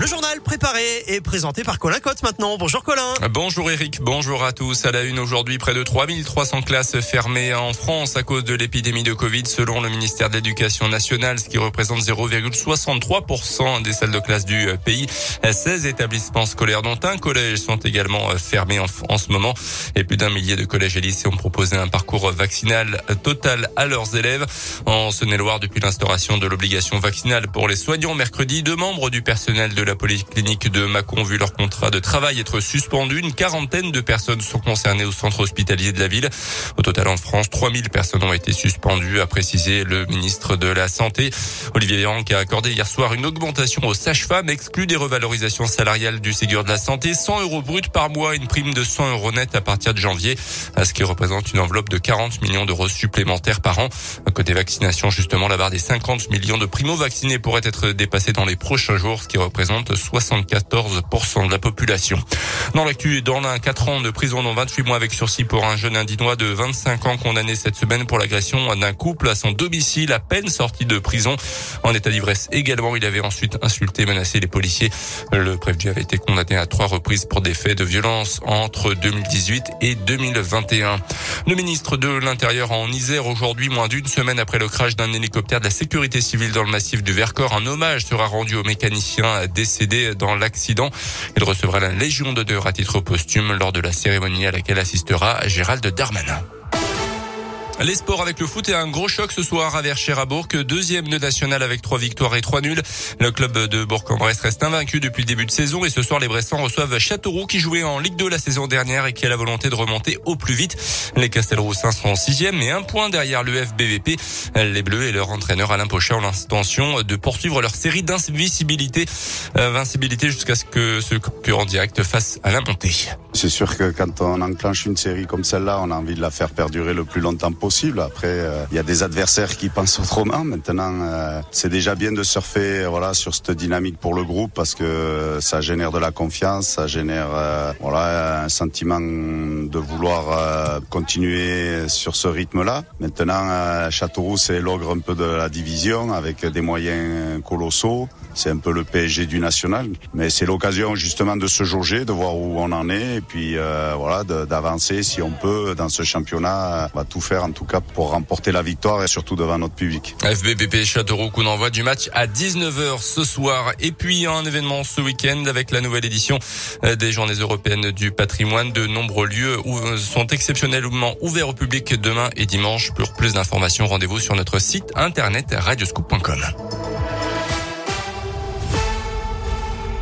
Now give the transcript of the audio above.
Le journal préparé et présenté par Colin Cotte maintenant. Bonjour Colin. Bonjour Eric, bonjour à tous. À la une aujourd'hui, près de 3300 classes fermées en France à cause de l'épidémie de Covid selon le ministère de l'Éducation nationale, ce qui représente 0,63% des salles de classe du pays. 16 établissements scolaires dont un collège sont également fermés en, ce moment et plus d'un millier de collèges et lycées ont proposé un parcours vaccinal total à leurs élèves. En Saône-et-Loire, depuis l'instauration de l'obligation vaccinale pour les soignants mercredi, deux membres du personnel de la polyclinique de Mâcon vu leur contrat de travail être suspendu. Une quarantaine de personnes sont concernées au centre hospitalier de la ville. Au total, en France, 3000 personnes ont été suspendues, a précisé le ministre de la Santé. Olivier Véran qui a accordé hier soir une augmentation aux sages-femmes, exclue des revalorisations salariales du Ségur de la Santé. 100 euros brut par mois, une prime de 100 euros net à partir de janvier, à ce qui représente une enveloppe de 40 millions d'euros supplémentaires par an. Côté vaccination, justement, la barre des 50 millions de primo-vaccinés pourrait être dépassée dans les prochains jours, ce qui représente 74% de la population. Dans l'actu, dans l'un, 4 ans de prison, dont 28 mois avec sursis pour un jeune indinois de 25 ans condamné cette semaine pour l'agression d'un couple à son domicile à peine sorti de prison. En état d'ivresse également, il avait ensuite insulté, menacé les policiers. Le prévenu avait été condamné à trois reprises pour des faits de violence entre 2018 et 2021. Le ministre de l'Intérieur en Isère aujourd'hui, moins d'une semaine après le crash d'un hélicoptère de la sécurité civile dans le massif du Vercors, un hommage sera rendu aux mécaniciens décédé dans l'accident. Il recevra la Légion d'honneur à titre posthume lors de la cérémonie à laquelle assistera Gérald Darmanin. Les sports avec le foot et un gros choc ce soir à Verchères-à-Bourg, deuxième national avec trois victoires et trois nuls. Le club de Bourg-en-Bresse reste invaincu depuis le début de saison et ce soir les Bressans reçoivent Châteauroux qui jouait en Ligue 2 la saison dernière et qui a la volonté de remonter au plus vite. Les Castelroussins sont sixième et un point derrière le FBVP. Les Bleus et leur entraîneur Alain Pochet ont l'intention de poursuivre leur série d'invincibilité, invincibilité jusqu'à ce que ce concurrent direct fasse à la montée. C'est sûr que quand on enclenche une série comme celle-là, on a envie de la faire perdurer le plus longtemps possible. Après, euh, il y a des adversaires qui pensent autrement. Maintenant, euh, c'est déjà bien de surfer voilà sur cette dynamique pour le groupe parce que ça génère de la confiance, ça génère euh, voilà un sentiment de vouloir continuer sur ce rythme-là. Maintenant, Châteauroux, c'est l'ogre un peu de la division avec des moyens colossaux. C'est un peu le PSG du national, mais c'est l'occasion justement de se jauger, de voir où on en est et puis euh, voilà d'avancer si on peut dans ce championnat. On va tout faire en tout cas pour remporter la victoire et surtout devant notre public. FBPP Châteauroux qu'on envoie du match à 19h ce soir et puis un événement ce week-end avec la nouvelle édition euh, des Journées européennes du patrimoine. De nombreux lieux euh, sont exceptionnellement ouverts au public demain et dimanche. Pour plus d'informations, rendez-vous sur notre site internet radioscoop.com.